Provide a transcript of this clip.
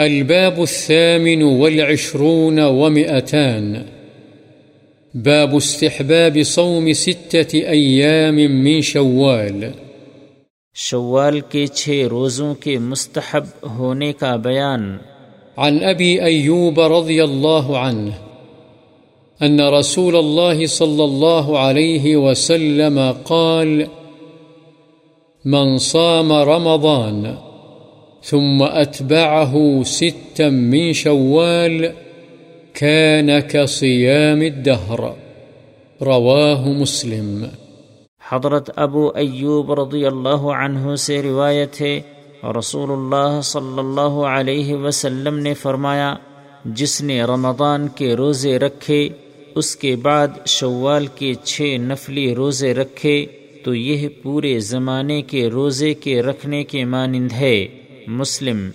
الباب الثامن والعشرون ومئتان. باب استحباب صوم ستة أيام من شوال. شوال کے چھ روزوں کے مستحب ہونے کا بیان. عن أبي أيوب رضي الله عنه أن رسول الله صلى الله عليه وسلم قال من صام رمضان ثم أتبعه ستا من شوال كان كصيام الدهر. رواه مسلم. حضرت ابو ایوب رضی اللہ عنہ سے روایت ہے رسول اللہ صلی اللہ علیہ وسلم نے فرمایا، جس نے رمضان کے روزے رکھے، اس کے بعد شوال کے چھ نفلی روزے رکھے، تو یہ پورے زمانے کے روزے کے رکھنے کے مانند ہے۔ مسلم